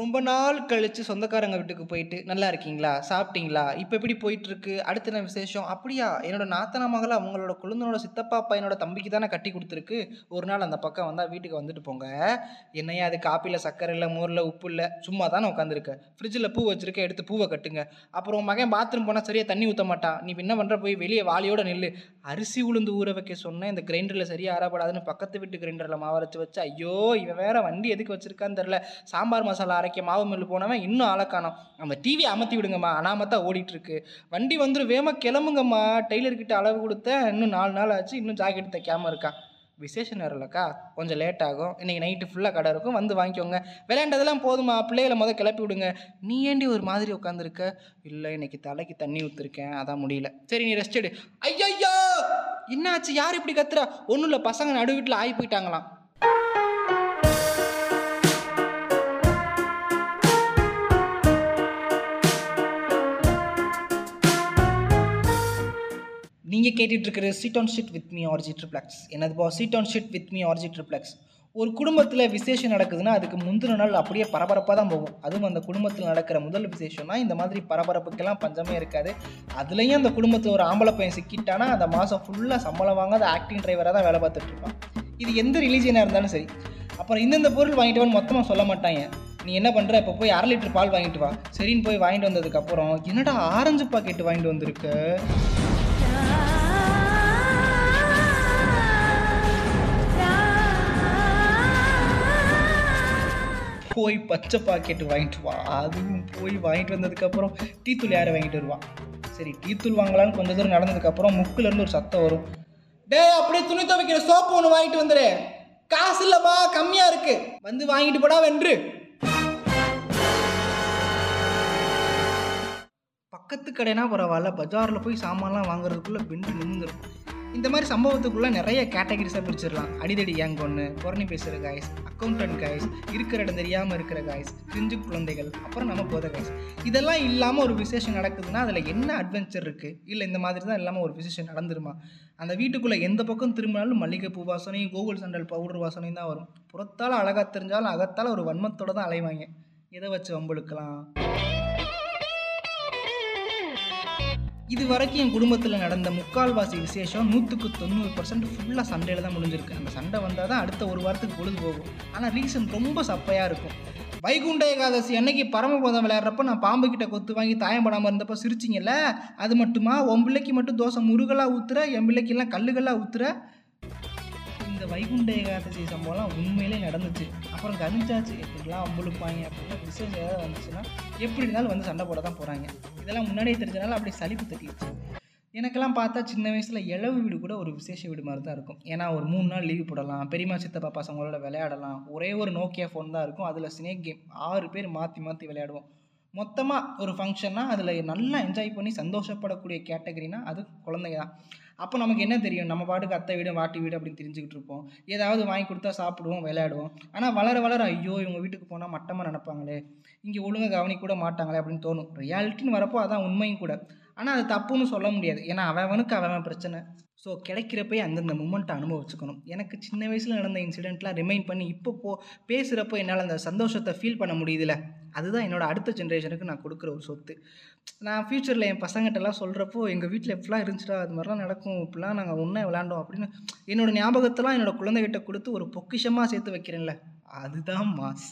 ரொம்ப நாள் கழித்து சொந்தக்காரங்க வீட்டுக்கு போயிட்டு நல்லா இருக்கீங்களா? சாப்பிட்டீங்களா? இப்போ எப்படி போயிட்டுருக்கு? அடுத்த என்ன விசேஷம்? அப்படியா என்னோட நாத்தனா மகளை அவங்களோட குழந்தனோட சித்தப்பா பையனோட தம்பிக்கு தானே கட்டி கொடுத்துருக்கு. ஒரு நாள் அந்த பக்கம் வந்தால் வீட்டுக்கு வந்துட்டு போங்க. என்னையா அது காப்பியில் சக்கரை இல்லை மோரில் உப்பு இல்லை? சும்மா தானே உட்காந்துருக்க ஃப்ரிட்ஜில் பூ வச்சுருக்க எடுத்து பூவை கட்டுங்க. அப்புறம் உன் மகன் பாத்ரூம் போனால் சரியாக தண்ணி ஊற்ற மாட்டான். நீ என்ன பண்ணுற போய் வெளியே வாளியோட நெல் அரிசி உளுந்து ஊற வைக்க சொன்னேன். இந்த கிரைண்டரில் சரியாக ஆறப்படாதுன்னு பக்கத்து வீட்டு கிரைண்டரில் மாவரைச்சி வச்சு ஐயோ இவன் வேற வண்டி எதுக்கு வச்சுருக்கான்னு தெரில சாம்பார் மசாலா அரைக்க மாவு மில்லு போனவன் இன்னும் ஆளக்கானோம் அந்த டிவி அமர்த்தி விடுங்கம்மா அனாமத்தா ஓடிட்டுருக்கு. வண்டி வந்துடும் வேகமாக கிளம்புங்கம்மா. டெய்லர்கிட்ட அளவு கொடுத்தேன் இன்னும் நாலு நாள் ஆச்சு இன்னும் ஜாக்கெட் தைக்காமல் இருக்கான் விசேஷம் நேரம்லக்கா கொஞ்சம் லேட் ஆகும். இன்றைக்கி நைட்டு ஃபுல்லாக கடை இருக்கும் வந்து வாங்கிக்கோங்க. விளையாண்டதெல்லாம் போதுமா பிள்ளைகளை முதல் கிளப்பி விடுங்க. நீ ஏண்டி ஒரு மாதிரி உட்காந்துருக்க இல்லை இன்னைக்கு தலைக்கு தண்ணி ஊற்றிருக்கேன் அதான் முடியல. சரி நீ ரெஸ்ட் எடு. ஐயோ என்னாச்சு? யார் இப்படி கத்துறா? ஒன்றும் இல்லை பசங்க நடு வீட்டில் ஆகி போயிட்டாங்களாம் நீங்கள் கேட்டுட்டு இருக்கிற seat on shit with me RG triplex என்னதுப்பா seat on shit with me RG triplex ஒரு குடும்பத்தில் விசேஷம் நடக்குதுன்னா அதுக்கு முந்தின நாள் அப்படியே பரபரப்பாக தான் போகும். அதுவும் அந்த குடும்பத்தில் நடக்கிற முதல் விசேஷம்னா இந்த மாதிரி பரபரப்புக்கெல்லாம் பஞ்சமே இருக்காது. அதுலேயும் அந்த குடும்பத்தில் ஒரு ஆம்பளை பையன் சிக்கிட்டானா அந்த மாதம் ஃபுல்லாக சம்பளம் வாங்காத ஆக்டிங் டிரைவராக தான் வேலை பார்த்துட்டு இருப்பான் இது எந்த ரிலீஜியனாக இருந்தாலும் சரி. அப்புறம் இந்தந்த பொருள் வாங்கிட்டு வான்னு மொத்தமாக சொல்ல மாட்டாங்க. நீ என்ன பண்ணுற இப்போ போய் அரை லிட்டர் பால் வாங்கிட்டு வா. சரின்னு போய் வாங்கிட்டு வந்ததுக்கப்புறம் என்னடா ஆரஞ்சு பாக்கெட் வாங்கிட்டு வந்திருக்க? போய் பச்சை பாக்கெட் வாங்கிட்டு வா. அதுவும் போய் வாங்கிட்டு வந்ததுக்கப்புறம் டீத்தூள் யாரை வாங்கிட்டு வருவான் சரி டீத்தூள் வாங்கலான்னு கொஞ்சம் தூரம் நடந்ததுக்கப்புறம் முக்குல இருந்து ஒரு சத்தம் வரும். டே அப்படியே துணி துவைக்கிற சோப்பு ஒன்று வாங்கிட்டு வந்துடு காசு இல்லைப்பா கம்மியாக இருக்கு. வந்து வாங்கிட்டு போடா வென்று. பக்கத்து கடைனா பரவாயில்ல பஜாரில் போய் சாமான்லாம் வாங்குறதுக்குள்ளே பெண்டு நிமிந்துடும் இந்த மாதிரி சம்பவத்துக்குள்ளே நிறைய கேட்டகரிஸாக பிரிச்சிடலாம். அடிதடி ஏங் ஒன்று புறணி பேசுகிற காய்ஸ் அக்கௌண்டன்ட் காய்ஸ் இருக்கிற இடம் தெரியாமல் இருக்கிற காய்ஸ் பிரிஞ்சு குழந்தைகள் அப்புறம் நம்ம போத காய்ஸ் இதெல்லாம் இல்லாமல் ஒரு விசேஷம் நடக்குதுன்னா அதில் என்ன அட்வென்ச்சர் இருக்குது இல்லை இந்த மாதிரி தான் இல்லாமல் ஒரு விசேஷம் நடந்துருமா? அந்த வீட்டுக்குள்ளே எந்த பக்கம் திரும்பினாலும் மல்லிகைப்பூ வாசனையும் கோகுல் சண்டல் பவுடர் வாசனையும் தான் வரும். புறத்தால் அழகாக தெரிஞ்சாலும் அகத்தால் ஒரு வன்மத்தோடு தான் அலைவாங்க. எதை வச்சு வம்புழுக்கலாம்? இது வரைக்கும் என் குடும்பத்தில் நடந்த முக்கால்வாசி விசேஷம் நூற்றுக்கு தொண்ணூறு பர்சன்ட் ஃபுல்லாக சண்டையில் தான் முடிஞ்சிருக்கு. அந்த சண்டை வந்தால் தான் அடுத்த ஒரு வாரத்துக்கு பொழுது போகும் ஆனால் ரீசன் ரொம்ப சப்பையாக இருக்கும். வைகுண்ட ஏகாதசி அன்னைக்கு பரமபதம் விளையாடுறப்ப நான் பாம்பு கிட்ட கொத்து வாங்கி தாயம் படாமல் இருந்தப்போ சிரிச்சிங்கல்ல? அது மட்டுமா? உன் பிள்ளைக்கு மட்டும் தோசை முருகலாக ஊற்றுற என் பிள்ளைக்கெல்லாம் கல்லுகளாக ஊற்றுற வைகுண்ட ஏகாதசி சம்பவம்லாம் உண்மையிலே நடந்துச்சு. அப்புறம் கணிச்சாச்சு எப்படிலாம் அம்புழுப்பாங்க அப்படின்னா விசேஷம் ஏதாவது வந்துச்சுன்னா எப்படி இருந்தாலும் வந்து சண்டை போட தான் போகிறாங்க இதெல்லாம் முன்னாடியே தெரிஞ்சனால அப்படியே சலிப்பு தட்டிடுச்சு. எனக்கெல்லாம் பார்த்தா சின்ன வயசில் இளவு வீடு கூட ஒரு விசேஷ வீடு மாதிரி தான் இருக்கும். ஏன்னா ஒரு மூணு நாள் லீவு போடலாம் பெரியம்மா சித்தப்பா பசங்களோட விளையாடலாம். ஒரே ஒரு நோக்கியா ஃபோன் தான் இருக்கும். அதில் ஸ்னேக் கேம் ஆறு பேர் மாற்றி மாற்றி விளையாடுவோம். மொத்தமாக ஒரு ஃபங்க்ஷன்னா அதில் நல்லா என்ஜாய் பண்ணி சந்தோஷப்படக்கூடிய கேட்டகரினா அது குழந்தைங்க தான். அப்போ நமக்கு என்ன தெரியும்? நம்ம பாட்டுக்கு அத்தை வீடு வாட்டி வீடு அப்படின்னு தெரிஞ்சுக்கிட்டு இருப்போம். ஏதாவது வாங்கி கொடுத்தா சாப்பிடுவோம் விளையாடுவோம். ஆனால் வளர வளர ஐயோ இவங்க வீட்டுக்கு போனால் மட்டமாக நினப்பாங்களே. இங்கே ஒழுங்காக கவனிக்க கூட மாட்டாங்களே அப்படின்னு தோணும். ரியாலிட்டின்னு வரப்போ அதான் உண்மையும் கூட. ஆனால் அது தப்புன்னு சொல்ல முடியாது. ஏன்னா அவனுக்கு அவன் பிரச்சனை. ஸோ கிடைக்கிறப்பே அந்தந்த மூமெண்ட்டை அனுபவிச்சுக்கணும். எனக்கு சின்ன வயசில் நடந்த இன்சிடெண்ட்லாம் ரிமைண்ட் பண்ணி இப்போ போ பேசுகிறப்போ என்னால் அந்த சந்தோஷத்தை ஃபீல் பண்ண முடியுதுல்ல அதுதான் என்னோடய அடுத்த ஜென்ரேஷனுக்கு நான் கொடுக்குற ஒரு சொத்து. நான் ஃப்யூச்சரில் என் பசங்கிட்டலாம் சொல்கிறப்போ எங்கள் வீட்டில் எப்படிலாம் இருந்துச்சுடா அது மாதிரிலாம் நடக்கும் இப்படிலாம் நாங்கள் ஒன்றே விளாண்டோம் அப்படின்னு என்னோடய ஞாபகத்தெல்லாம் என்னோடய குழந்தைகிட்ட கொடுத்து ஒரு பொக்கிஷமாக சேர்த்து வைக்கிறேன்ல. அதுதான் மாஸ்.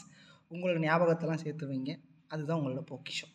உங்களோட ஞாபகத்தெல்லாம் சேர்த்து வைங்க. அதுதான் உங்களோட பொக்கிஷம்.